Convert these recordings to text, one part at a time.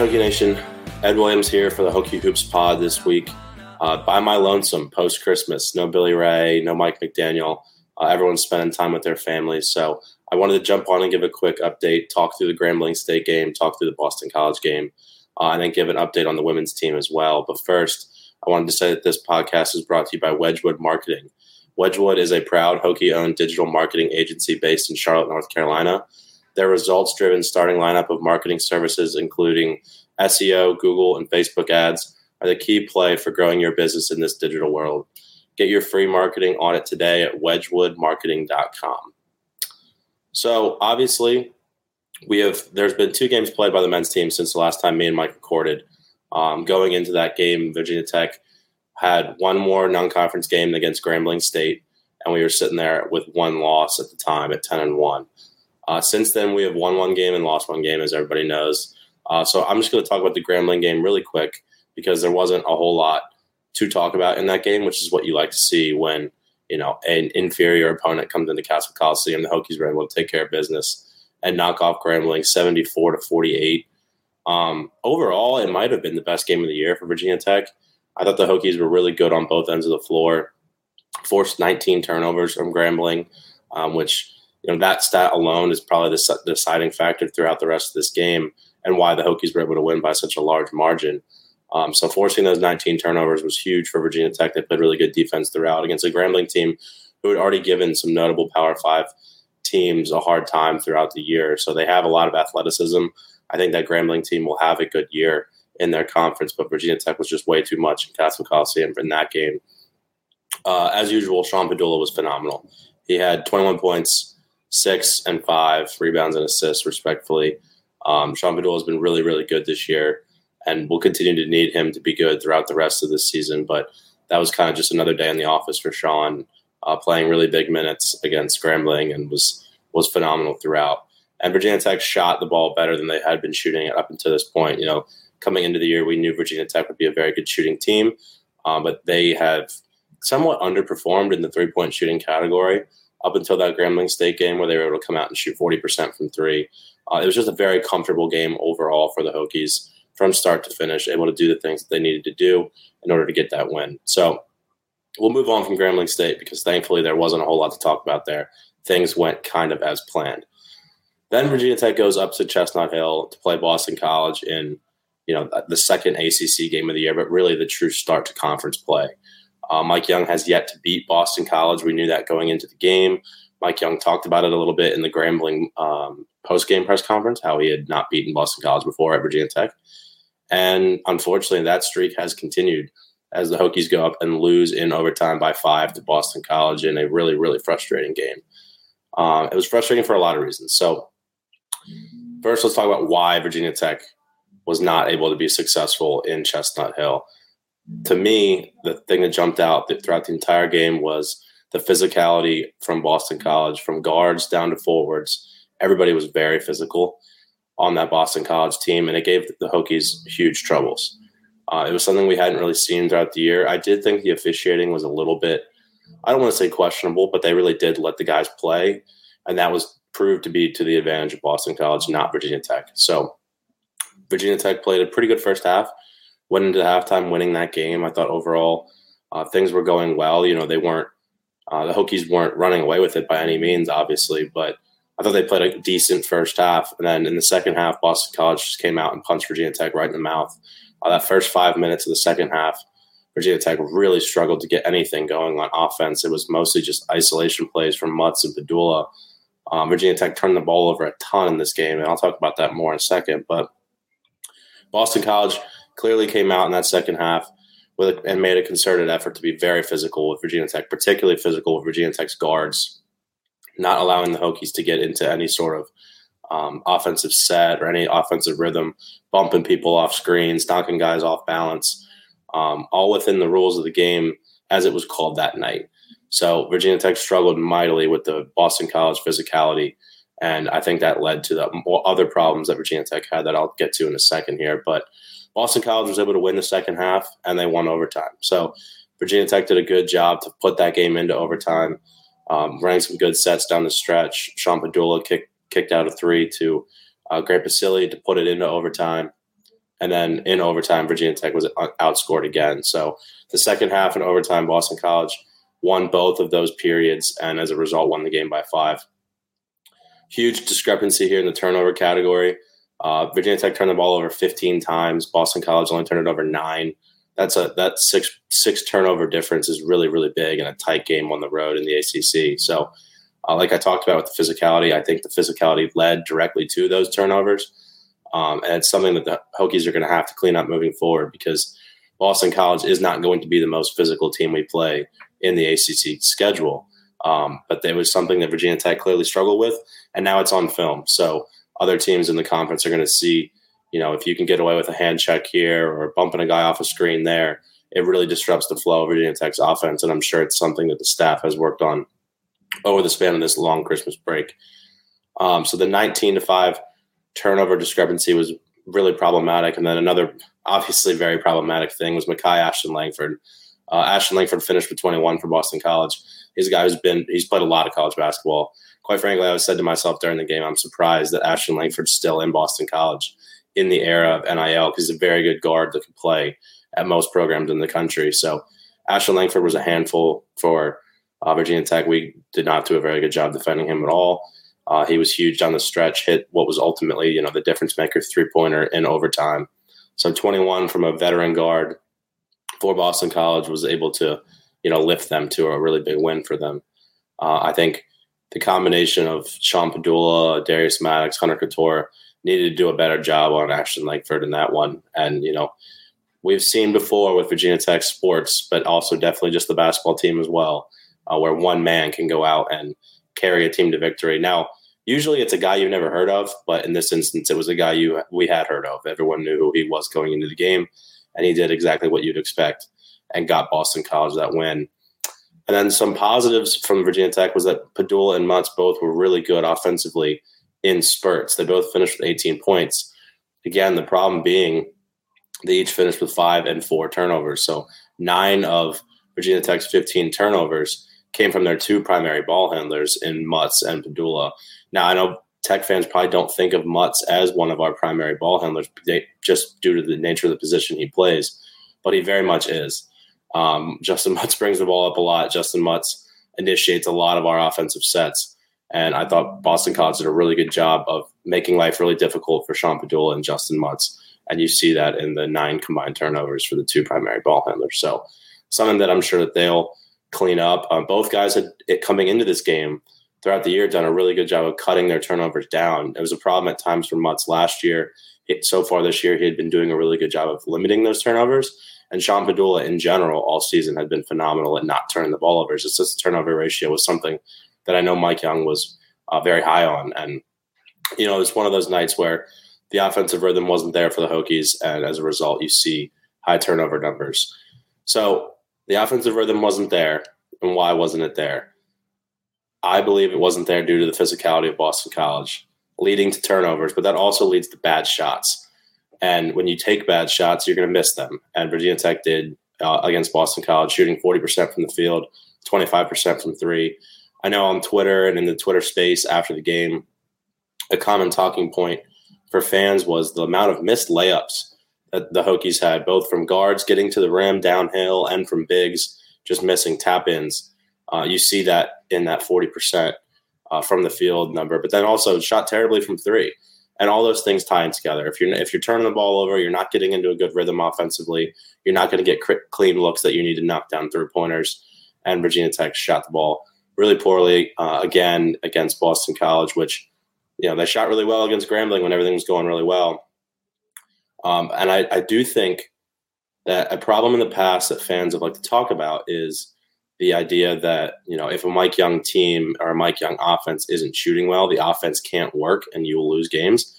right, Nation. Ed Williams here for the Hokie Hoops Pod this week. Uh, by my lonesome post Christmas. No Billy Ray, no Mike McDaniel. Uh, everyone's spending time with their families. So I wanted to jump on and give a quick update, talk through the Grambling State game, talk through the Boston College game, uh, and then give an update on the women's team as well. But first, I wanted to say that this podcast is brought to you by Wedgewood Marketing. Wedgewood is a proud Hokie owned digital marketing agency based in Charlotte, North Carolina. Their results driven starting lineup of marketing services, including SEO, Google, and Facebook ads, are the key play for growing your business in this digital world. Get your free marketing audit today at wedgewoodmarketing.com. So, obviously, we have there's been two games played by the men's team since the last time me and Mike recorded. Um, going into that game, Virginia Tech had one more non-conference game against Grambling State, and we were sitting there with one loss at the time at ten and one. Uh, since then, we have won one game and lost one game, as everybody knows. Uh, so I'm just going to talk about the Grambling game really quick because there wasn't a whole lot to talk about in that game, which is what you like to see when you know an inferior opponent comes into Cassell Coliseum. The Hokies were able to take care of business and knock off Grambling 74 to 48. Um, overall, it might have been the best game of the year for Virginia Tech. I thought the Hokies were really good on both ends of the floor. Forced 19 turnovers from Grambling, um, which you know that stat alone is probably the deciding factor throughout the rest of this game and why the Hokies were able to win by such a large margin. Um, so forcing those 19 turnovers was huge for Virginia Tech. They played really good defense throughout against a Grambling team who had already given some notable Power Five teams a hard time throughout the year. So they have a lot of athleticism. I think that Grambling team will have a good year in their conference, but Virginia Tech was just way too much in Cassell Coliseum in that game. Uh, as usual, Sean Pedulla was phenomenal. He had 21 points, six and five rebounds and assists, respectfully. Um, Sean Pedulla has been really, really good this year, and we'll continue to need him to be good throughout the rest of the season. But that was kind of just another day in the office for Sean, uh, playing really big minutes against Grambling and was was phenomenal throughout. And Virginia Tech shot the ball better than they had been shooting it up until this point. You know, coming into the year, we knew Virginia Tech would be a very good shooting team, um, but they have somewhat underperformed in the three point shooting category up until that Grambling State game where they were able to come out and shoot 40% from three. Uh, it was just a very comfortable game overall for the Hokies from start to finish, able to do the things that they needed to do in order to get that win. So we'll move on from Grambling State because thankfully there wasn't a whole lot to talk about there. Things went kind of as planned. Then Virginia Tech goes up to Chestnut Hill to play Boston College in, you know, the second ACC game of the year, but really the true start to conference play. Uh, Mike Young has yet to beat Boston College. We knew that going into the game. Mike Young talked about it a little bit in the Grambling um, post game press conference, how he had not beaten Boston College before at Virginia Tech. And unfortunately, that streak has continued as the Hokies go up and lose in overtime by five to Boston College in a really, really frustrating game. Um, it was frustrating for a lot of reasons. So, first, let's talk about why Virginia Tech was not able to be successful in Chestnut Hill. To me, the thing that jumped out throughout the entire game was the physicality from Boston College, from guards down to forwards. Everybody was very physical on that Boston College team, and it gave the Hokies huge troubles. Uh, it was something we hadn't really seen throughout the year. I did think the officiating was a little bit I don't want to say questionable, but they really did let the guys play, and that was proved to be to the advantage of Boston College, not Virginia Tech. So Virginia Tech played a pretty good first half, went into halftime winning that game. I thought overall uh, things were going well. You know, they weren't uh, the Hokies weren't running away with it by any means, obviously, but I thought they played a decent first half. And then in the second half, Boston College just came out and punched Virginia Tech right in the mouth. Uh, that first five minutes of the second half, Virginia Tech really struggled to get anything going on offense. It was mostly just isolation plays from Mutts and Pedulla. Um, Virginia Tech turned the ball over a ton in this game, and I'll talk about that more in a second. But Boston College clearly came out in that second half with and made a concerted effort to be very physical with Virginia Tech, particularly physical with Virginia Tech's guards, not allowing the Hokies to get into any sort of um, offensive set or any offensive rhythm, bumping people off screens, knocking guys off balance um, all within the rules of the game as it was called that night. So Virginia Tech struggled mightily with the Boston College physicality, and I think that led to the other problems that Virginia Tech had that I'll get to in a second here. But Boston College was able to win the second half, and they won overtime. So Virginia Tech did a good job to put that game into overtime, um, some good sets down the stretch. Sean Pedulla kicked kicked out a three to uh, Grant Basile to put it into overtime. And then in overtime, Virginia Tech was outscored again. So the second half and overtime, Boston College won both of those periods, and as a result, won the game by five. Huge discrepancy here in the turnover category. Uh, Virginia Tech turned the ball over 15 times. Boston College only turned it over nine. That's a that six six turnover difference is really really big in a tight game on the road in the ACC. So, uh, like I talked about with the physicality, I think the physicality led directly to those turnovers, um, and it's something that the Hokies are going to have to clean up moving forward because Boston College is not going to be the most physical team we play in the ACC schedule. Um, but there was something that Virginia Tech clearly struggled with, and now it's on film. So other teams in the conference are going to see, you know, if you can get away with a hand check here or bumping a guy off a screen there, it really disrupts the flow of Virginia Tech's offense. And I'm sure it's something that the staff has worked on over the span of this long Christmas break. Um, so the 19 to 5 turnover discrepancy was really problematic. And then another obviously very problematic thing was Makai Ashton Langford. Uh, Ashton Langford finished with 21 for Boston College. He's a guy who's been, he's played a lot of college basketball quite frankly, I was said to myself during the game, I'm surprised that Ashton Langford's still in Boston College in the era of NIL because he's a very good guard that can play at most programs in the country. So Ashton Langford was a handful for uh, Virginia Tech. We did not do a very good job defending him at all. Uh, he was huge down the stretch, hit what was ultimately, you know, the difference maker three pointer in overtime. So 21 from a veteran guard for Boston College was able to, you know, lift them to a really big win for them. Uh, I think the combination of Sean Pedulla, Darius Maddox, Hunter Cattoor needed to do a better job on Ashton Langford in that one. And, you know, we've seen before with Virginia Tech sports, but also definitely just the basketball team as well, uh, where one man can go out and carry a team to victory. Now, usually it's a guy you've never heard of, but in this instance, it was a guy you we had heard of. Everyone knew who he was going into the game, and he did exactly what you'd expect and got Boston College that win. And then some positives from Virginia Tech was that Pedulla and Mutts both were really good offensively in spurts. They both finished with 18 points. Again, the problem being they each finished with five and four turnovers. So nine of Virginia Tech's 15 turnovers came from their two primary ball handlers in Mutts and Pedulla. Now, I know Tech fans probably don't think of Mutts as one of our primary ball handlers just due to the nature of the position he plays, but he very much is. Um, Justin Mutts brings the ball up a lot. Justin Mutts initiates a lot of our offensive sets. And I thought Boston College did a really good job of making life really difficult for Sean Pedulla and Justin Mutts. And you see that in the nine combined turnovers for the two primary ball handlers. So something that I'm sure that they'll clean up. Um, both guys had it coming into this game throughout the year done a really good job of cutting their turnovers down. It was a problem at times for Mutts last year. It, so far this year, he had been doing a really good job of limiting those turnovers. And Sean Pedulla in general all season had been phenomenal at not turning the ball over. His assist turnover ratio was something that I know Mike Young was uh, very high on. And, you know, it's one of those nights where the offensive rhythm wasn't there for the Hokies. And as a result, you see high turnover numbers. So the offensive rhythm wasn't there. And why wasn't it there? I believe it wasn't there due to the physicality of Boston College, leading to turnovers, but that also leads to bad shots. And when you take bad shots, you're going to miss them. And Virginia Tech did uh, against Boston College, shooting 40% from the field, 25% from three. I know on Twitter and in the Twitter space after the game, a common talking point for fans was the amount of missed layups that the Hokies had, both from guards getting to the rim downhill and from bigs just missing tap ins. Uh, you see that in that 40% uh, from the field number, but then also shot terribly from three and all those things tie in together. If you're if you're turning the ball over, you're not getting into a good rhythm offensively. You're not going to get clean looks that you need to knock down three pointers. And Virginia Tech shot the ball really poorly uh, again against Boston College, which you know they shot really well against Grambling when everything was going really well. Um, and I, I do think that a problem in the past that fans have liked to talk about is the idea that you know if a Mike Young team or a Mike Young offense isn't shooting well, the offense can't work and you will lose games.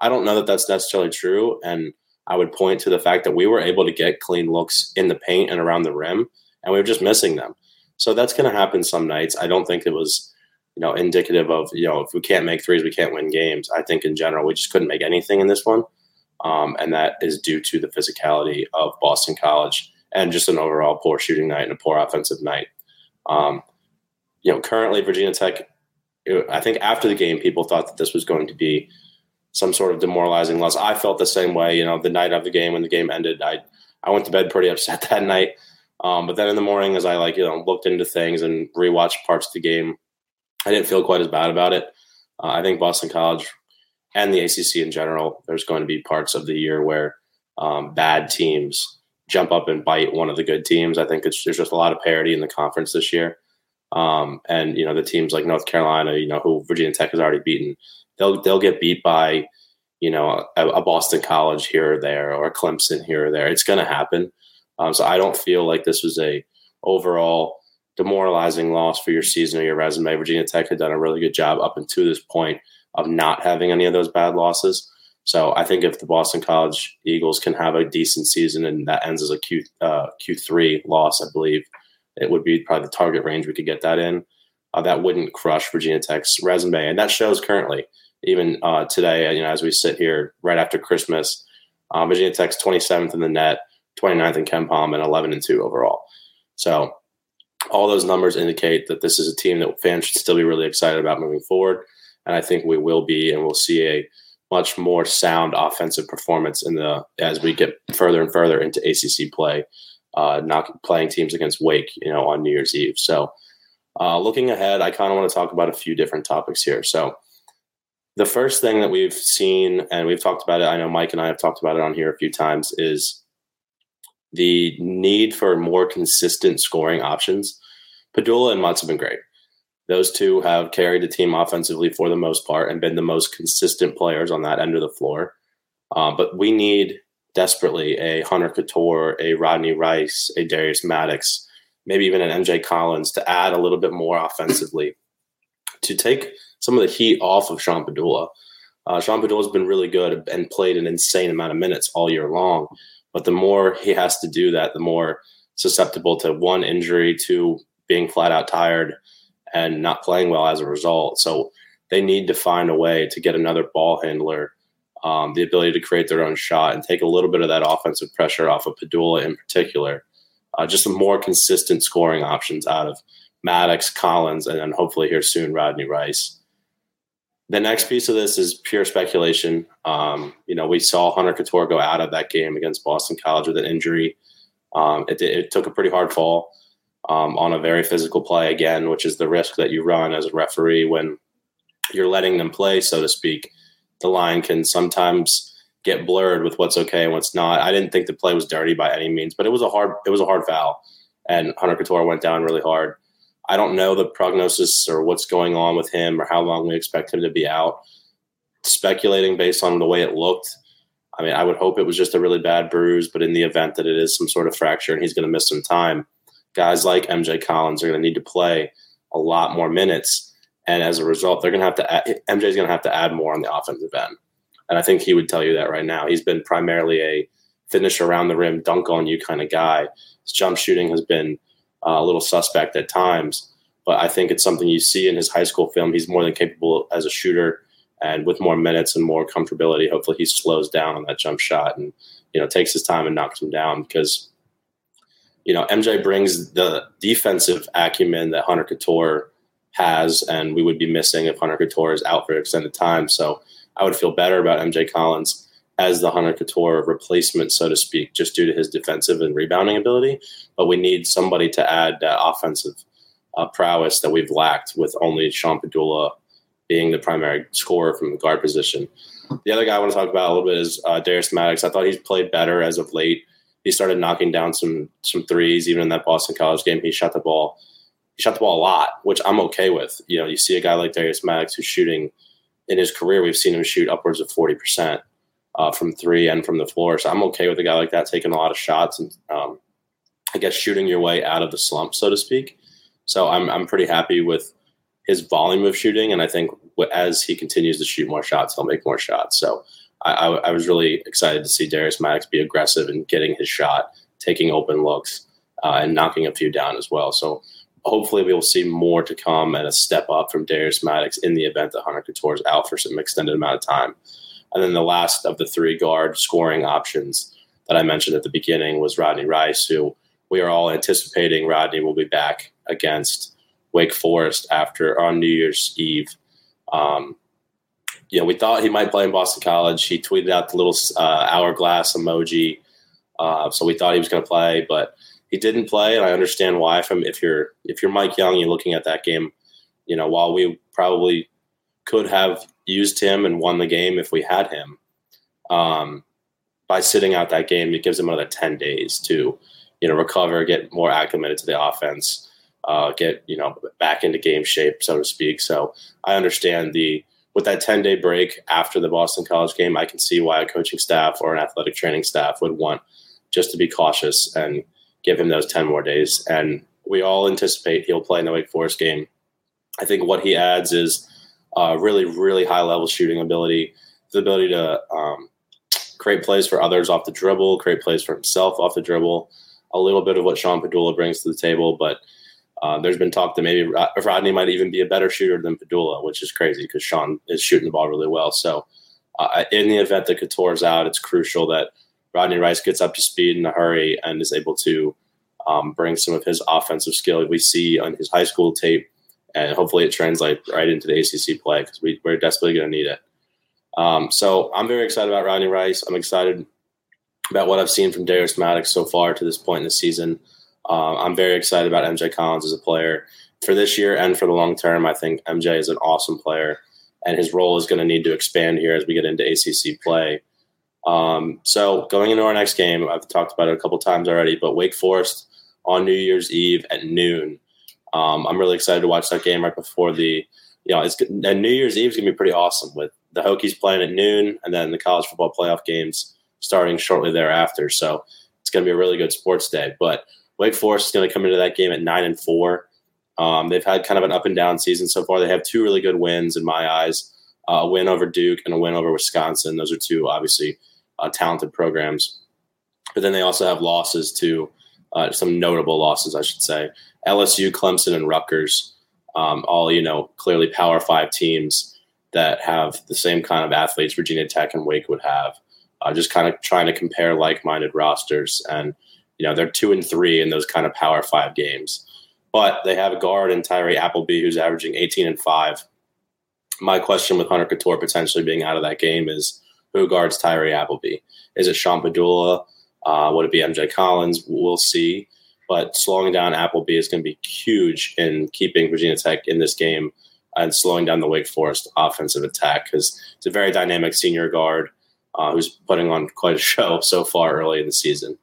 I don't know that that's necessarily true, and I would point to the fact that we were able to get clean looks in the paint and around the rim, and we were just missing them. So that's going to happen some nights. I don't think it was you know indicative of you know if we can't make threes, we can't win games. I think in general we just couldn't make anything in this one, um, and that is due to the physicality of Boston College and just an overall poor shooting night and a poor offensive night. Um, you know, currently Virginia Tech, I think after the game, people thought that this was going to be some sort of demoralizing loss. I felt the same way. You know, the night of the game when the game ended, I I went to bed pretty upset that night. Um, but then in the morning, as I like you know looked into things and rewatched parts of the game, I didn't feel quite as bad about it. Uh, I think Boston College and the ACC in general, there's going to be parts of the year where um, bad teams jump up and bite one of the good teams. I think there's just a lot of parity in the conference this year. Um, and you know the teams like North Carolina, you know who Virginia Tech has already beaten, they'll they'll get beat by you know a, a Boston College here or there or Clemson here or there. It's going to happen. Um, so I don't feel like this was a overall demoralizing loss for your season or your resume. Virginia Tech had done a really good job up until this point of not having any of those bad losses. So I think if the Boston College Eagles can have a decent season and that ends as a Q uh, Q three loss, I believe it would be probably the target range we could get that in. Uh, that wouldn't crush Virginia Tech's resume, and that shows currently. Even uh, today, you know, as we sit here right after Christmas, uh, Virginia Tech's 27th in the net, 29th in KenPom, and 11 and two overall. So all those numbers indicate that this is a team that fans should still be really excited about moving forward, and I think we will be, and we'll see a much more sound offensive performance in the as we get further and further into ACC play, uh, not playing teams against Wake, you know, on New Year's Eve. So, uh, looking ahead, I kind of want to talk about a few different topics here. So, the first thing that we've seen, and we've talked about it, I know Mike and I have talked about it on here a few times, is the need for more consistent scoring options. Pedulla and Mutts have been great. Those two have carried the team offensively for the most part and been the most consistent players on that end of the floor. Uh, but we need desperately a Hunter Cattoor, a Rodney Rice, a Darius Maddox, maybe even an MJ Collins to add a little bit more offensively to take some of the heat off of Sean Pedulla. Uh, Sean Pedulla has been really good and played an insane amount of minutes all year long. But the more he has to do that, the more susceptible to one injury, to being flat out tired, and not playing well as a result. So they need to find a way to get another ball handler um, the ability to create their own shot and take a little bit of that offensive pressure off of Pedulla in particular. Uh, just some more consistent scoring options out of Maddox, Collins, and then hopefully here soon Rodney Rice. The next piece of this is pure speculation. Um, you know, we saw Hunter Cattoor go out of that game against Boston College with an injury. Um, it, it, took a pretty hard fall um, on a very physical play again, which is the risk that you run as a referee when you're letting them play, so to speak. The line can sometimes get blurred with what's okay and what's not. I didn't think the play was dirty by any means, but it was a hard it was a hard foul, and Hunter Cattoor went down really hard. I don't know the prognosis or what's going on with him or how long we expect him to be out. Speculating based on the way it looked, I mean, I would hope it was just a really bad bruise, but in the event that it is some sort of fracture and he's going to miss some time, guys like MJ Collins are going to need to play a lot more minutes. And as a result, they're going to have to add, MJ's going to have to add more on the offensive end. And I think he would tell you that right now. He's been primarily a finish around the rim, dunk on you kind of guy. His jump shooting has been uh, a little suspect at times, but I think it's something you see in his high school film. He's more than capable as a shooter, and with more minutes and more comfortability, hopefully he slows down on that jump shot and you know takes his time and knocks him down because you know, MJ brings the defensive acumen that Hunter Cattoor has, and we would be missing if Hunter Cattoor is out for extended time. So I would feel better about MJ Collins as the Hunter Cattoor replacement, so to speak, just due to his defensive and rebounding ability. But we need somebody to add that offensive uh, prowess that we've lacked with only Sean Pedulla being the primary scorer from the guard position. The other guy I want to talk about a little bit is uh, Darius Maddox. I thought he's played better as of late he started knocking down some some threes. Even in that Boston College game, he shot the ball. He shot the ball a lot, which I'm okay with. You know, you see a guy like Darius Maddox who's shooting in his career. We've seen him shoot upwards of forty percent uh, from three and from the floor. So I'm okay with a guy like that taking a lot of shots and um, I guess shooting your way out of the slump, so to speak. So I'm I'm pretty happy with his volume of shooting, and I think as he continues to shoot more shots, he'll make more shots. So I, I, was really excited to see Darius Maddox be aggressive and getting his shot, taking open looks, uh, and knocking a few down as well. So hopefully we will see more to come and a step up from Darius Maddox in the event that Hunter Cattoor is out for some extended amount of time. And then the last of the three guard scoring options that I mentioned at the beginning was Rodney Rice, who we are all anticipating Rodney will be back against Wake Forest after on New Year's Eve. Um, you know, we thought he might play in Boston College. He tweeted out the little uh, hourglass emoji, uh, so we thought he was going to play, but he didn't play, and I understand why. From if you're if you're Mike Young, you're looking at that game. You know, while we probably could have used him and won the game if we had him, um, by sitting out that game, it gives him another ten days to, you know, recover, get more acclimated to the offense, uh, get you know back into game shape, so to speak. So I understand the with that 10 day break after the Boston College game, I can see why a coaching staff or an athletic training staff would want just to be cautious and give him those 10 more days. And we all anticipate he'll play in the Wake Forest game. I think what he adds is uh, really, really high level shooting ability, the ability to um, create plays for others off the dribble, create plays for himself off the dribble, a little bit of what Sean Pedulla brings to the table. But uh, there's been talk that maybe Rodney might even be a better shooter than Pedulla, which is crazy because Sean is shooting the ball really well. So, uh, in the event that Cattoor's out, it's crucial that Rodney Rice gets up to speed in a hurry and is able to um, bring some of his offensive skill we see on his high school tape, and hopefully it translates right into the ACC play because we, are desperately going to need it. Um, so I'm very excited about Rodney Rice. I'm excited about what I've seen from Darius Maddox so far to this point in the season. Uh, I'm very excited about MJ Collins as a player for this year and for the long term. I think MJ is an awesome player, and his role is going to need to expand here as we get into ACC play. Um, so going into our next game, I've talked about it a couple times already, but Wake Forest on New Year's Eve at noon. Um, I'm really excited to watch that game right before the, you know, it's and New Year's Eve is gonna be pretty awesome with the Hokies playing at noon and then the college football playoff games starting shortly thereafter. So it's gonna be a really good sports day. But Wake Forest is gonna come into that game at nine and four. Um, they've had kind of an up and down season so far. They have two really good wins in my eyes: uh, a win over Duke and a win over Wisconsin. Those are two obviously uh, talented programs. But then they also have losses to uh, some notable losses, I should say. LSU, Clemson, and Rutgers, um, all you know, clearly Power Five teams that have the same kind of athletes Virginia Tech and Wake would have. Uh, just kind of trying to compare like-minded rosters, and you know they're two and three in those kind of Power Five games. But they have a guard in Tyree Appleby who's averaging 18 and five. My question with Hunter Cattoor potentially being out of that game is who guards Tyree Appleby? Is it Sean Pedulla? Uh, would it be MJ Collins? We'll see. But slowing down Appleby is going to be huge in keeping Virginia Tech in this game and slowing down the Wake Forest offensive attack because it's a very dynamic senior guard uh, who's putting on quite a show so far early in the season.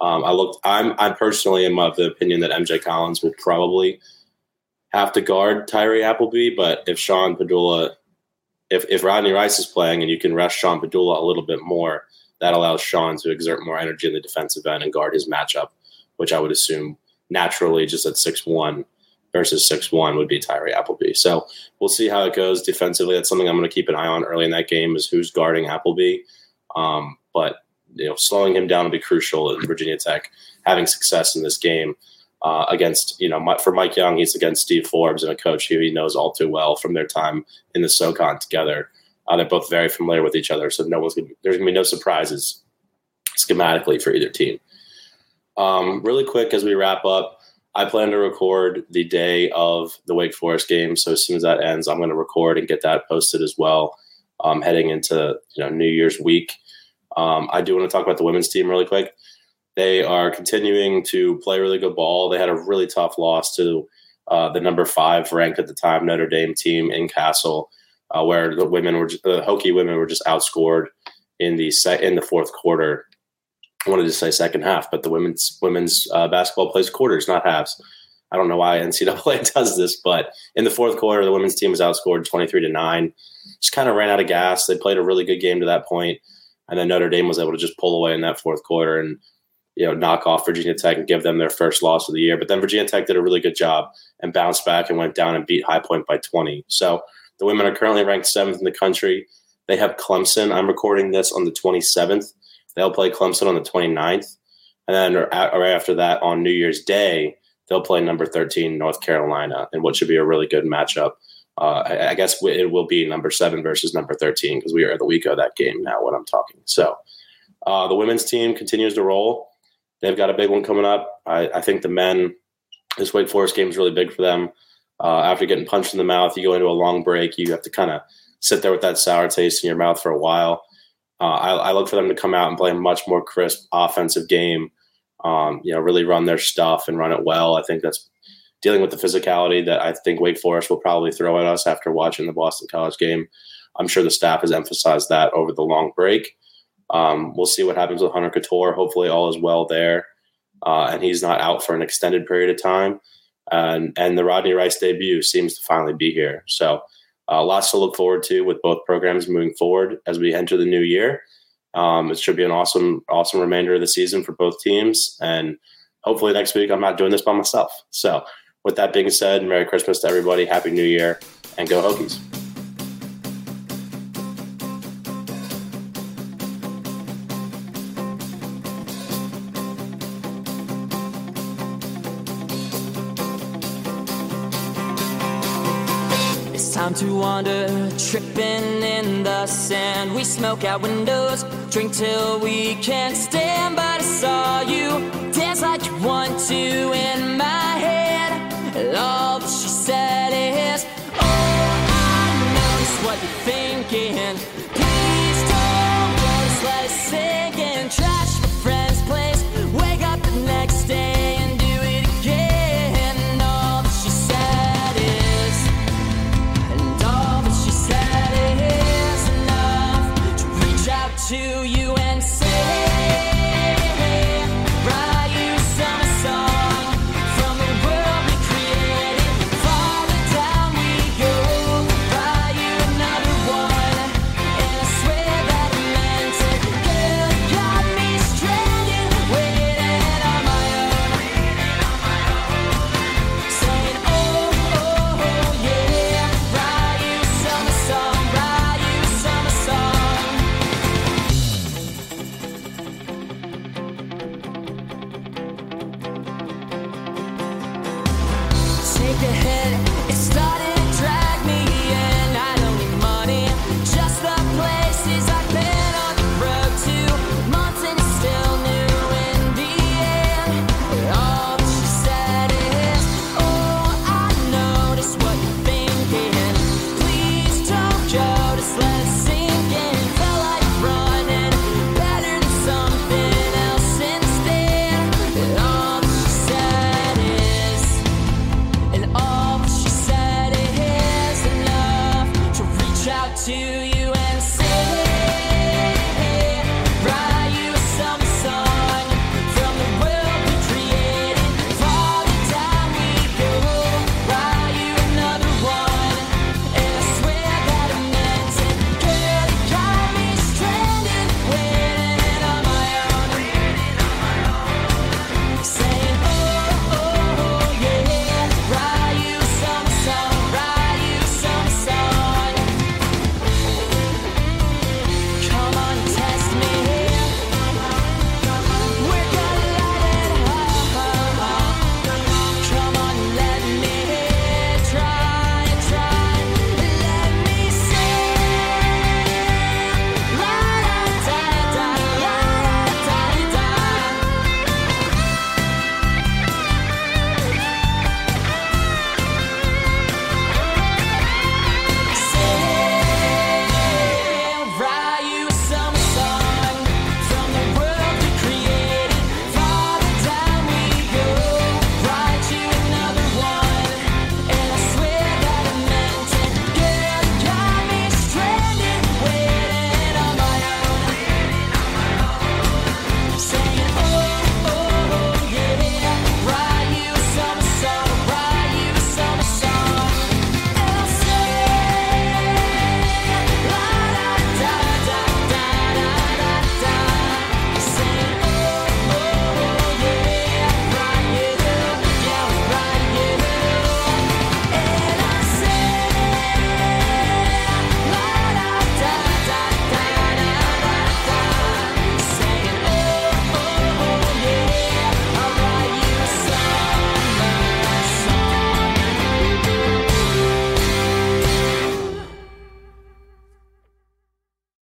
Um, I looked. I'm. I personally am of the opinion that MJ Collins will probably have to guard Tyree Appleby, but if Sean Pedulla, if, if Rodney Rice is playing and you can rush Sean Pedulla a little bit more, that allows Sean to exert more energy in the defensive end and guard his matchup, which I would assume naturally just at six one versus six one would be Tyree Appleby. So we'll see how it goes defensively. That's something I'm going to keep an eye on early in that game is who's guarding Appleby. Um, but you know, slowing him down will be crucial in Virginia Tech having success in this game uh, against, you know, for Mike Young, he's against Steve Forbes and a coach who he knows all too well from their time in the SoCon together. Uh, they're both very familiar with each other, so no one's gonna, there's going to be no surprises schematically for either team. Um, really quick as we wrap up, I plan to record the day of the Wake Forest game. So as soon as that ends, I'm going to record and get that posted as well. Um, heading into you know New Year's week, um, I do want to talk about the women's team really quick. They are continuing to play really good ball. They had a really tough loss to uh, the number five ranked at the time Notre Dame team in Cassell, uh, where the women were the Hokie women were just outscored in the se- in the fourth quarter. I wanted to say second half, but the women's women's uh, basketball plays quarters, not halves. I don't know why NCAA does this, but in the fourth quarter, the women's team was outscored twenty three to nine. Just kind of ran out of gas. They played a really good game to that point, and then Notre Dame was able to just pull away in that fourth quarter and you know, knock off Virginia Tech and give them their first loss of the year. But then Virginia Tech did a really good job and bounced back and went down and beat High Point by 20. So the women are currently ranked seventh in the country. They have Clemson. I'm recording this on the 27th. They'll play Clemson on the 29th. And then right after that, on New Year's Day, they'll play number 13 North Carolina in what should be a really good matchup. Uh, I, I, guess it will be number seven versus number 13 because we are the week of that game now when I'm talking. So uh, the women's team continues to roll. They've got a big one coming up. I, I think the men, this Wake Forest game is really big for them. Uh, after getting punched in the mouth, you go into a long break. You have to kind of sit there with that sour taste in your mouth for a while. Uh, I, I, look for them to come out and play a much more crisp offensive game. Um, you know, really run their stuff and run it well. I think that's dealing with the physicality that I think Wake Forest will probably throw at us after watching the Boston College game. I'm sure the staff has emphasized that over the long break. Um, we'll see what happens with Hunter Cattoor. Hopefully, all is well there, uh, and he's not out for an extended period of time. And and the Rodney Rice debut seems to finally be here. So, uh, lots to look forward to with both programs moving forward as we enter the new year. Um, it should be an awesome, awesome remainder of the season for both teams, and hopefully next week I'm not doing this by myself. So, with that being said, Merry Christmas to everybody, Happy New Year, and go Hokies. It's time to wander, tripping in the sand. We smoke out windows, drink till we can't stand. But I saw you dance like you want to in my head. All that she said is, Oh, I know what you're thinking.